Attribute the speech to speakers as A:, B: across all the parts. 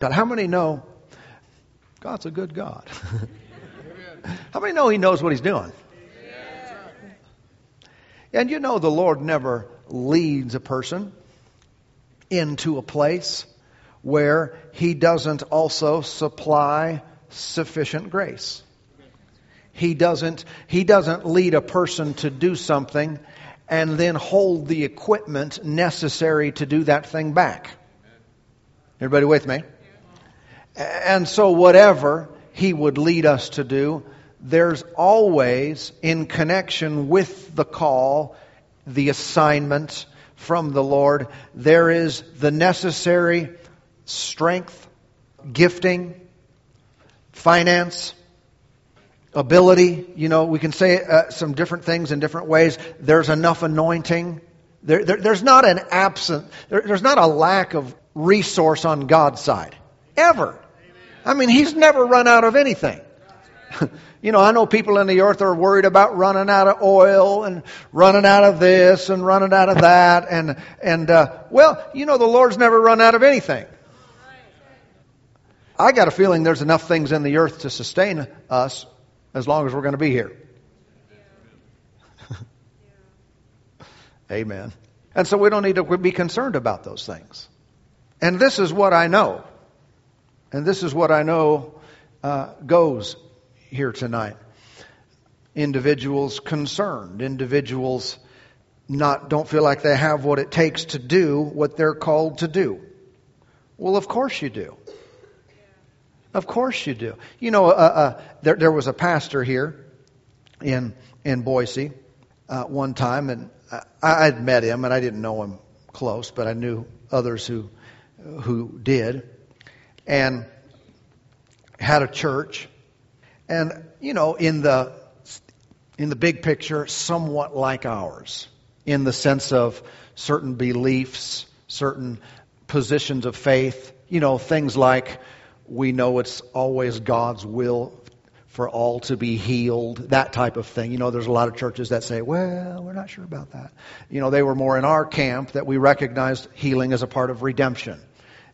A: God, how many know God's a good God? how many know He knows what He's doing? And you know the Lord never leads a person into a place where He doesn't also supply sufficient grace. He doesn't, he doesn't lead a person to do something and then hold the equipment necessary to do that thing back. Everybody with me? And so, whatever He would lead us to do, there's always, in connection with the call, the assignment from the Lord, there is the necessary strength, gifting, finance, ability. You know, we can say uh, some different things in different ways. There's enough anointing. There, there, there's not an absent, there, there's not a lack of resource on God's side. Ever. I mean, He's never run out of anything. you know, I know people in the earth are worried about running out of oil and running out of this and running out of that. And, and uh, well, you know, the Lord's never run out of anything. I got a feeling there's enough things in the earth to sustain us as long as we're going to be here. Amen. And so we don't need to be concerned about those things. And this is what I know. And this is what I know uh, goes here tonight. Individuals concerned, individuals not don't feel like they have what it takes to do what they're called to do. Well, of course you do. Of course you do. You know, uh, uh, there, there was a pastor here in in Boise uh, one time, and I, I'd met him, and I didn't know him close, but I knew others who who did, and had a church, and you know, in the in the big picture, somewhat like ours, in the sense of certain beliefs, certain positions of faith. You know, things like we know it's always God's will for all to be healed, that type of thing. You know, there's a lot of churches that say, well, we're not sure about that. You know, they were more in our camp that we recognized healing as a part of redemption.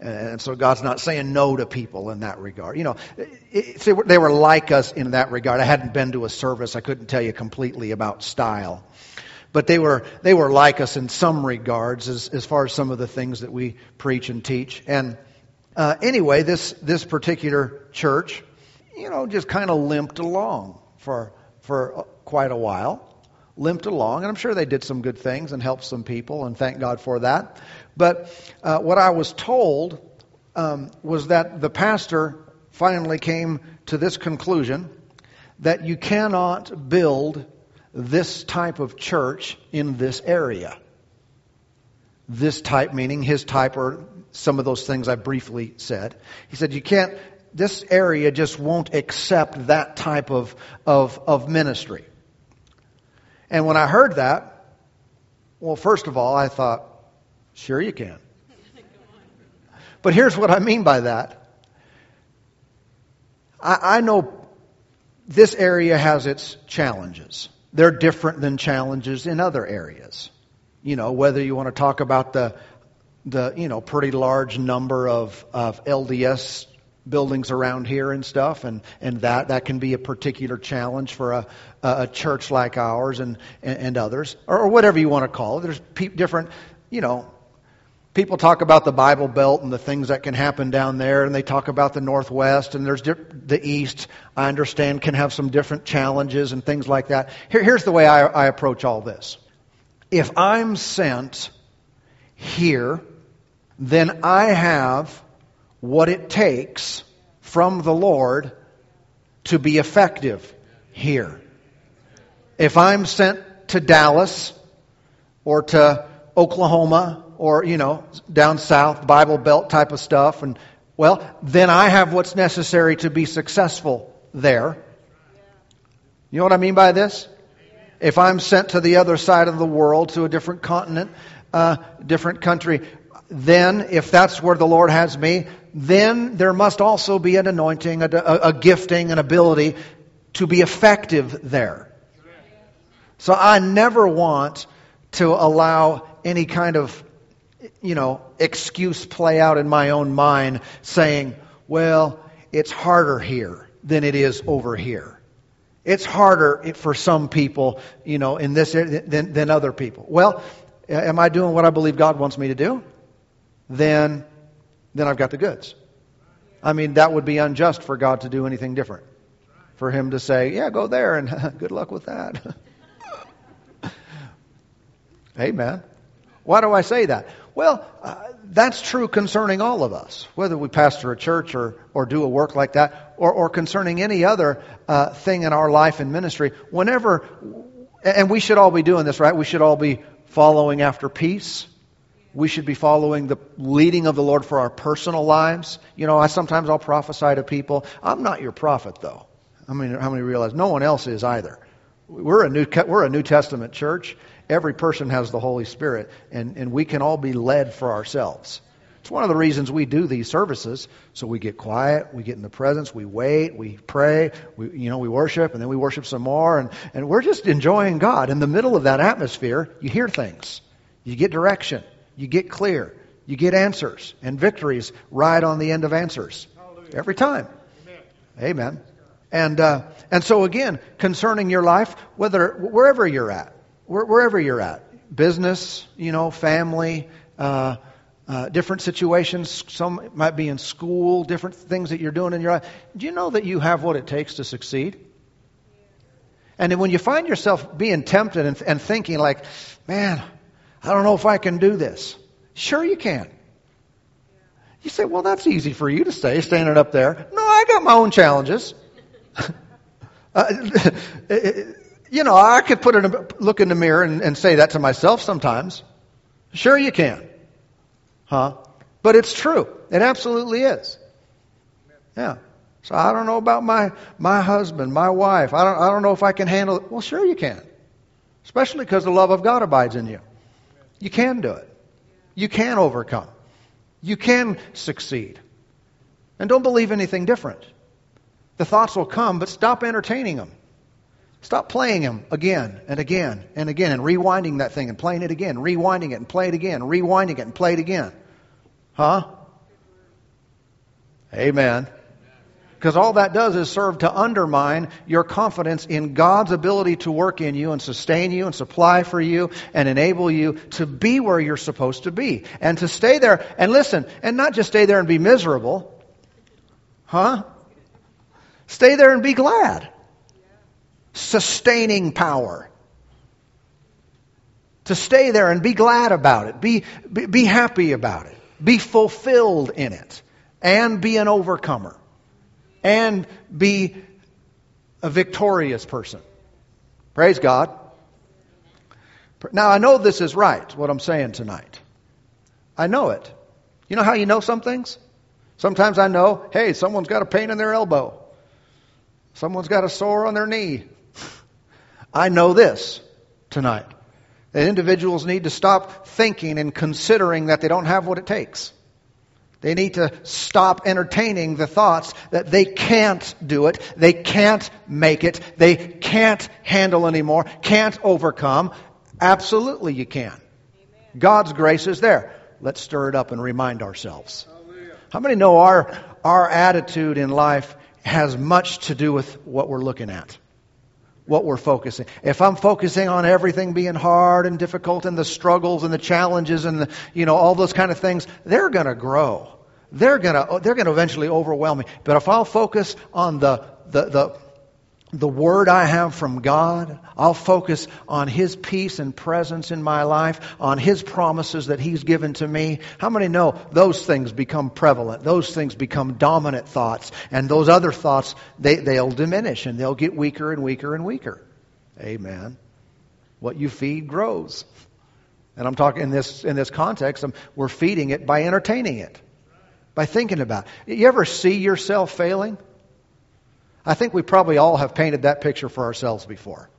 A: And so God's not saying no to people in that regard. You know, they were like us in that regard. I hadn't been to a service. I couldn't tell you completely about style. But they were, they were like us in some regards as, as far as some of the things that we preach and teach. And uh, anyway, this, this particular church, you know, just kind of limped along for, for quite a while. Limped along, and I'm sure they did some good things and helped some people, and thank God for that. But uh, what I was told um, was that the pastor finally came to this conclusion that you cannot build this type of church in this area. This type meaning his type or some of those things I briefly said. He said, you can't, this area just won't accept that type of, of, of ministry. And when I heard that, well, first of all, I thought, sure you can. But here's what I mean by that. I, I know this area has its challenges. They're different than challenges in other areas. You know, whether you want to talk about the the you know pretty large number of, of LDS buildings around here and stuff, and, and that that can be a particular challenge for a, a church like ours and, and, and others, or, or, whatever you want to call it. There's pe- different, you know, people talk about the Bible Belt and the things that can happen down there, and they talk about the Northwest, and there's di- the East. I understand can have some different challenges and things like that. Here, here's the way I, I approach all this. If I'm sent here then I have what it takes from the Lord to be effective here. If I'm sent to Dallas or to Oklahoma or, you know, down south, Bible Belt type of stuff, and, well, then I have what's necessary to be successful there. You know what I mean by this? If I'm sent to the other side of the world, to a different continent, uh, different country, then, if that's where the Lord has me, then there must also be an anointing, a, a, a gifting, an ability to be effective there. So I never want to allow any kind of you know, excuse play out in my own mind saying, well, it's harder here than it is over here. It's harder for some people, you know, in this than, than other people. Well, am I doing what I believe God wants me to do? Then, then I've got the goods. I mean, that would be unjust for God to do anything different. For Him to say, yeah, go there and good luck with that. Amen. Why do I say that? Well, uh, that's true concerning all of us, whether we pastor a church or, or do a work like that, or, or concerning any other uh, thing in our life and ministry. Whenever, and we should all be doing this, right? We should all be following after peace. We should be following the leading of the Lord for our personal lives. You know, I sometimes I'll prophesy to people. I'm not your prophet, though. I mean, how many realize no one else is either? We're a new we're a New Testament church, Every person has the Holy Spirit, and, and we can all be led for ourselves. It's one of the reasons we do these services. So we get quiet, we get in the presence, we wait, we pray, we, you know, we worship, and then we worship some more, and, and we're just enjoying God. In the middle of that atmosphere, you hear things, you get direction, you get clear, you get answers, and victories ride on the end of answers Hallelujah. every time. Amen. Amen. And uh, and so again, concerning your life, whether wherever you're at, wherever you're at business, you know, family, uh, uh, different situations. Some might be in school, different things that you're doing in your life. Do you know that you have what it takes to succeed? And then when you find yourself being tempted and, and thinking, like, man, I don't know if I can do this. Sure, you can. You say, well, that's easy for you to say, standing up there. No, I got my own challenges. uh, you know, I could put a look in the mirror and, and say that to myself sometimes. Sure, you can. Huh? But it's true. It absolutely is. Yeah. So I don't know about my, my husband, my wife. I don't, I don't know if I can handle it. Well, sure you can. Especially because the love of God abides in you. You can do it. You can overcome. You can succeed. And don't believe anything different. The thoughts will come, but stop entertaining them. Stop playing them again and again and again and rewinding that thing and playing it again, rewinding it and play it again, rewinding it and play it again. Huh? Amen. Because all that does is serve to undermine your confidence in God's ability to work in you and sustain you and supply for you and enable you to be where you're supposed to be and to stay there and listen and not just stay there and be miserable. Huh? Stay there and be glad sustaining power. To stay there and be glad about it, be, be, be happy about it, be fulfilled in it, and be an overcomer, and be a victorious person. Praise God. Now, I know this is right, what I'm saying tonight. I know it. You know how you know some things? Sometimes I know, hey, someone's got a pain in their elbow. Someone's got a sore on their knee. I know this tonight that individuals need to stop thinking and considering that they don't have what it takes. They need to stop entertaining the thoughts that they can't do it, they can't make it, they can't handle anymore, can't overcome. Absolutely, you can. God's grace is there. Let's stir it up and remind ourselves. How many know our, our attitude in life has much to do with what we're looking at? What we're focusing. If I'm focusing on everything being hard and difficult and the struggles and the challenges and the, you know all those kind of things, they're going to grow. They're going to they're going to eventually overwhelm me. But if I'll focus on the the the the word I have from God. I'll focus on His peace and presence in my life, on His promises that He's given to me. How many know those things become prevalent? Those things become dominant thoughts. And those other thoughts, they, they'll diminish and they'll get weaker and weaker and weaker. Amen. What you feed grows. And I'm talking in this, in this context, I'm, we're feeding it by entertaining it, by thinking about it. You ever see yourself failing? I think we probably all have painted that picture for ourselves before.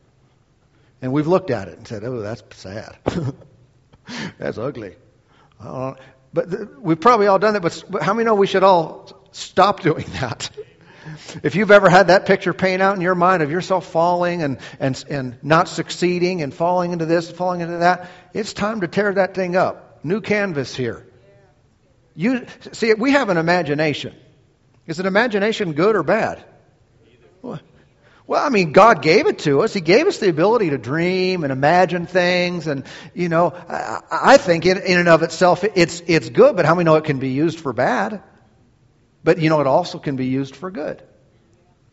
A: And we've looked at it and said, oh, that's sad. that's ugly. But th- we've probably all done that, but, but how many know we should all stop doing that? if you've ever had that picture paint out in your mind of yourself falling and, and, and not succeeding and falling into this, and falling into that, it's time to tear that thing up new canvas here. You see, we have an imagination. Is an imagination good or bad? Well, I mean, God gave it to us. He gave us the ability to dream and imagine things, and you know, I, I think in, in and of itself, it's it's good. But how many know it can be used for bad? But you know, it also can be used for good.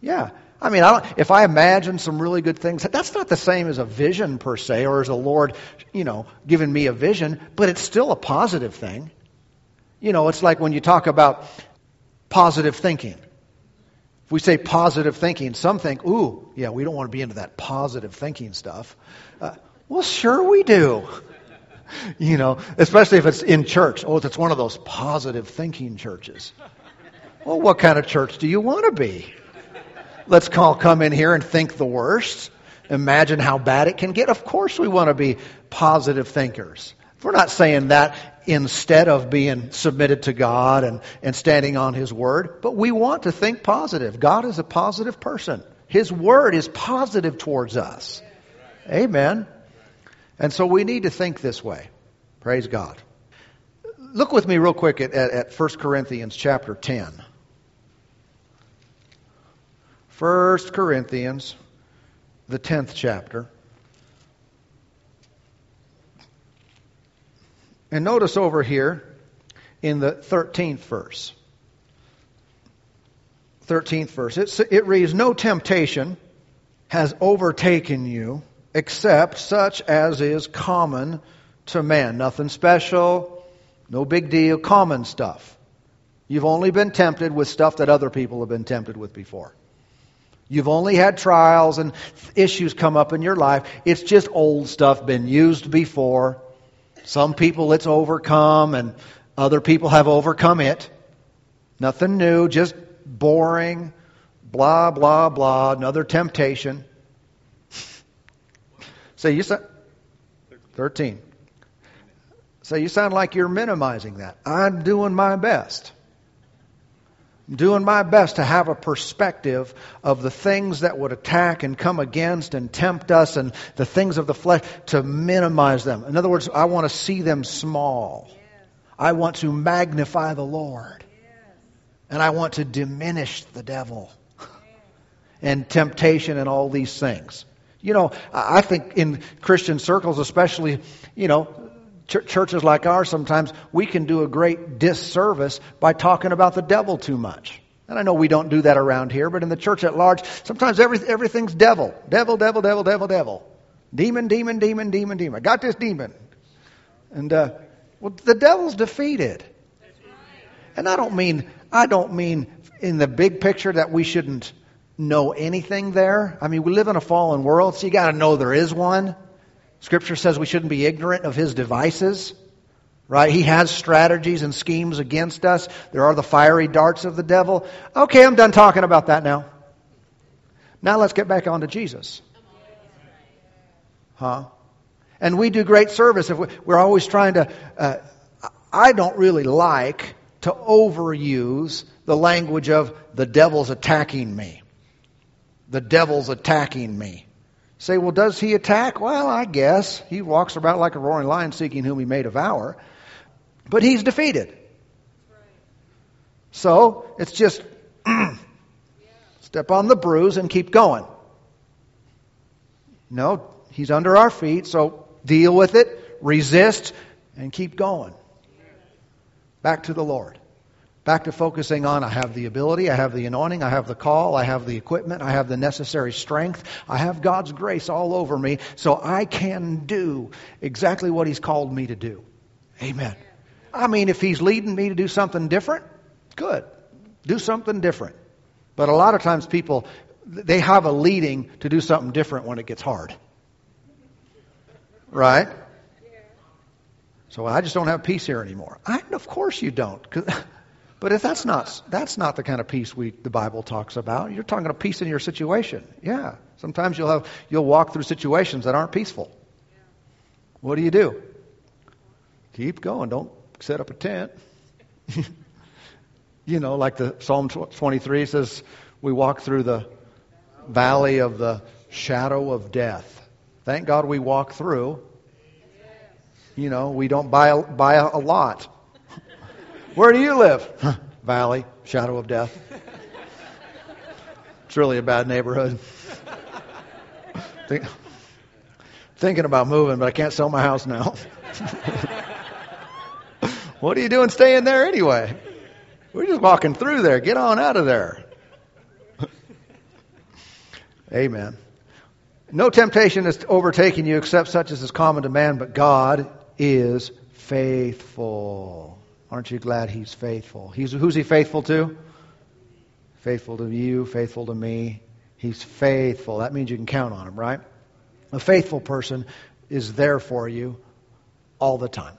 A: Yeah. I mean, I don't, if I imagine some really good things, that's not the same as a vision per se, or as a Lord, you know, giving me a vision, but it's still a positive thing. You know, it's like when you talk about positive thinking. We say positive thinking, some think, ooh, yeah, we don't want to be into that positive thinking stuff. Uh, well, sure we do. you know, especially if it's in church. Oh, if it's one of those positive thinking churches. Well, what kind of church do you want to be? Let's call, come in here and think the worst. Imagine how bad it can get. Of course, we want to be positive thinkers. We're not saying that instead of being submitted to God and, and standing on His Word, but we want to think positive. God is a positive person. His Word is positive towards us. Amen. And so we need to think this way. Praise God. Look with me real quick at, at, at 1 Corinthians chapter 10. 1 Corinthians, the 10th chapter. And notice over here in the 13th verse. 13th verse. It, it reads, No temptation has overtaken you except such as is common to man. Nothing special, no big deal, common stuff. You've only been tempted with stuff that other people have been tempted with before. You've only had trials and issues come up in your life. It's just old stuff, been used before. Some people it's overcome, and other people have overcome it. Nothing new, just boring, blah, blah, blah, another temptation. so you said 13. So you sound like you're minimizing that. I'm doing my best doing my best to have a perspective of the things that would attack and come against and tempt us and the things of the flesh to minimize them. In other words, I want to see them small. I want to magnify the Lord. And I want to diminish the devil and temptation and all these things. You know, I think in Christian circles, especially, you know, ch- churches like ours, sometimes we can do a great disservice by talking about the devil too much. And I know we don't do that around here, but in the church at large, sometimes every, everything's devil. Devil, devil, devil, devil, devil. Demon, demon, demon, demon, demon. I got this demon. And, uh, well, the devil's defeated. And I don't mean, I don't mean in the big picture that we shouldn't know anything there. I mean, we live in a fallen world, so you gotta know there is one. Scripture says we shouldn't be ignorant of his devices. Right? He has strategies and schemes against us. There are the fiery darts of the devil. Okay, I'm done talking about that now. Now let's get back on to Jesus. Huh? And we do great service if we, are always trying to. Uh, I don't really like to overuse the language of the devil's attacking me. The devil's attacking me. Say, well, does he attack? Well, I guess. He walks about like a roaring lion seeking whom he may devour. But he's defeated. So it's just step on the bruise and keep going. No, he's under our feet, so deal with it, resist, and keep going. Back to the Lord. Back to focusing on I have the ability, I have the anointing, I have the call, I have the equipment, I have the necessary strength, I have God's grace all over me, so I can do exactly what He's called me to do. Amen. I mean, if He's leading me to do something different, good. Do something different. But a lot of times people, they have a leading to do something different when it gets hard. Right? So I just don't have peace here anymore. I, of course you don't. But if that's not that's not the kind of peace we the Bible talks about. You're talking about peace in your situation. Yeah. Sometimes you'll have you'll walk through situations that aren't peaceful. What do you do? Keep going. Don't set up a tent. you know, like the Psalm 23 says, we walk through the valley of the shadow of death. Thank God we walk through. You know, we don't buy buy a lot. Where do you live? Valley, shadow of death. It's really a bad neighborhood. Think, thinking about moving, but I can't sell my house now. what are you doing staying there anyway? We're just walking through there. Get on out of there. Amen. No temptation is overtaking you except such as is common to man, but God is faithful. Aren't you glad He's faithful? He's, who's He faithful to? Faithful to you, faithful to me. He's faithful. That means you can count on Him, right? A faithful person is there for you all the time.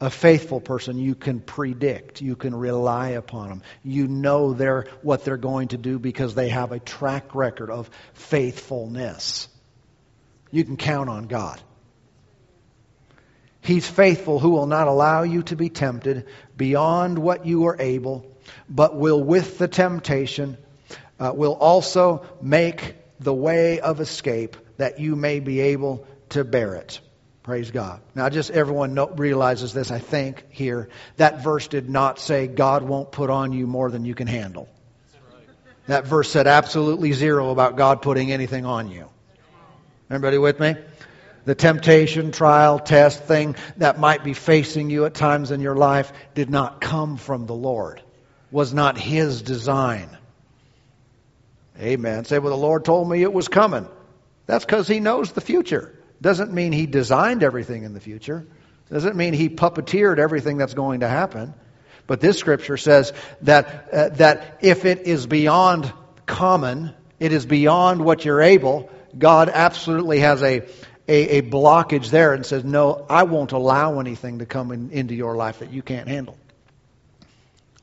A: A faithful person you can predict, you can rely upon them. You know they're what they're going to do because they have a track record of faithfulness. You can count on God. He's faithful who will not allow you to be tempted beyond what you are able, but will with the temptation uh, will also make the way of escape that you may be able to bear it. Praise God. Now, just everyone know, realizes this, I think, here. That verse did not say God won't put on you more than you can handle. That verse said absolutely zero about God putting anything on you. Everybody with me? The temptation, trial, test, thing that might be facing you at times in your life did not come from the Lord, was not His design. Amen. Say, well, the Lord told me it was coming. That's because He knows the future. Doesn't mean He designed everything in the future. Doesn't mean He puppeteered everything that's going to happen. But this scripture says that, uh, that if it is beyond common, it is beyond what you're able, God absolutely has a, a, a blockage there and says, No, I won't allow anything to come in, into your life that you can't handle.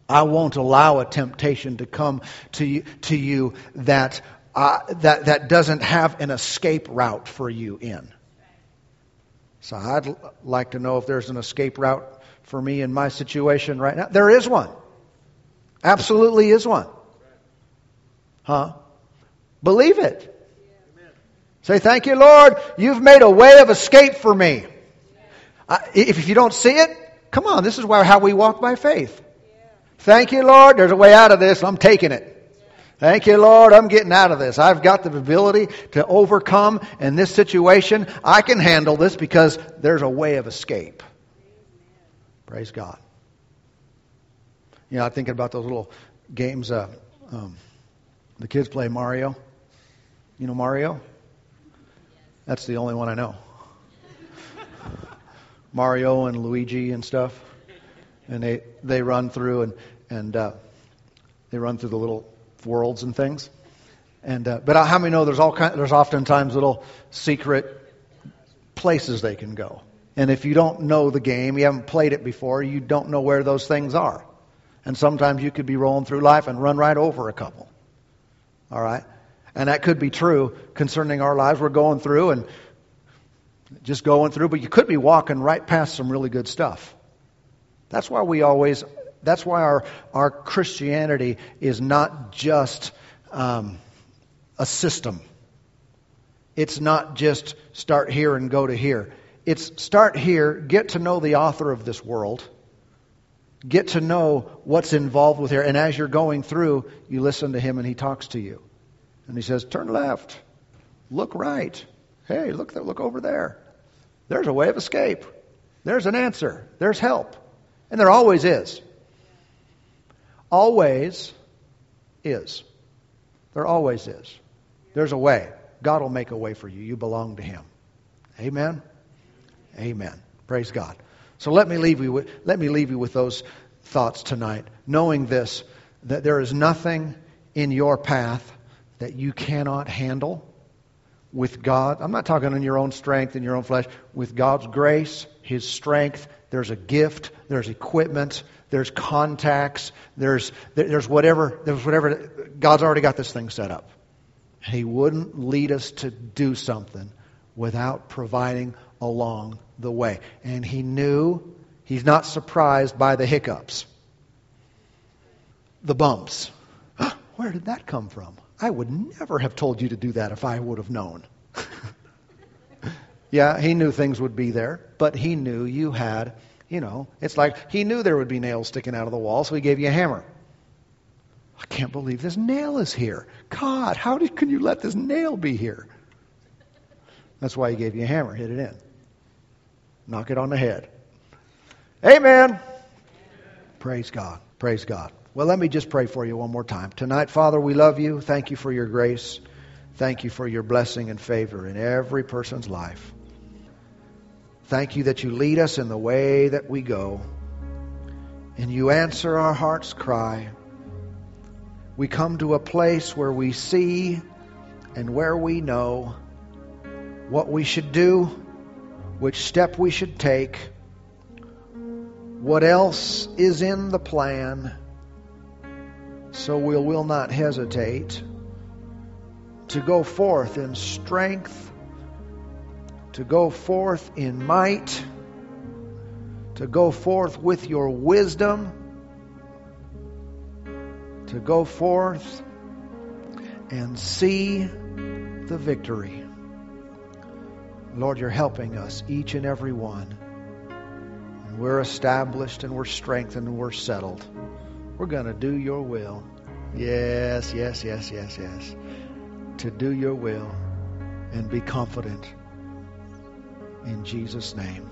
A: I won't allow a temptation to come to you, to you that, uh, that, that doesn't have an escape route for you in. So I'd like to know if there's an escape route for me in my situation right now. There is one. Absolutely is one. Huh? Believe it. Say, thank you, Lord. You've made a way of escape for me. if you don't see it, come on. This is why, how we walk by faith. Thank you, Lord. There's a way out of this. I'm taking it. Thank you, Lord. I'm getting out of this. I've got the ability to overcome in this situation. I can handle this because there's a way of escape. Praise God. You know, I'm thinking about those little games. Uh, um, the kids play Mario. You know Mario? That's the only one I know. Mario and Luigi and stuff, and they they run through and and uh, they run through the little worlds and things. And uh, but how many know there's all kind, there's oftentimes little secret places they can go. And if you don't know the game, you haven't played it before, you don't know where those things are. And sometimes you could be rolling through life and run right over a couple. All right? And that could be true concerning our lives. We're going through and just going through, but you could be walking right past some really good stuff. That's why we always, that's why our, our Christianity is not just um, a system. It's not just start here and go to here. It's start here, get to know the author of this world, get to know what's involved with here, and as you're going through, you listen to him and he talks to you. And he says, Turn left. Look right. Hey, look, there, look over there. There's a way of escape. There's an answer. There's help. And there always is. Always is. There always is. There's a way. God will make a way for you. You belong to Him. Amen. Amen. Praise God. So let me leave you with, let me leave you with those thoughts tonight, knowing this that there is nothing in your path that you cannot handle with God. I'm not talking on your own strength and your own flesh. With God's grace, His strength, there's a gift, there's equipment, there's contacts, there's, there's whatever, there's whatever. God's already got this thing set up. He wouldn't lead us to do something without providing along the way. And He knew, He's not surprised by the hiccups, the bumps. Where did that come from? I would never have told you to do that if I would have known. Yeah, he knew things would be there, but he knew you had, you know, it's like he knew there would be nails sticking out of the wall, so he gave you a hammer. I can't believe this nail is here. God, how did, can you let this nail be here? That's why he gave you a hammer. Hit it in. Knock it on the head. Amen. Praise God. Praise God. Well, let me just pray for you one more time. Tonight, Father, we love you. Thank you for your grace. Thank you for your blessing and favor in every person's life. Thank you that you lead us in the way that we go and you answer our heart's cry. We come to a place where we see and where we know what we should do, which step we should take, what else is in the plan, so we will not hesitate to go forth in strength, to go forth in might, to go forth with your wisdom, to go forth and see the victory. Lord, you're helping us, each and every one. And we're established and we're strengthened and we're settled. We're going to do your will. Yes, yes, yes, yes, yes. To do your will and be confident. In Jesus' name.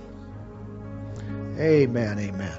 A: Amen, amen.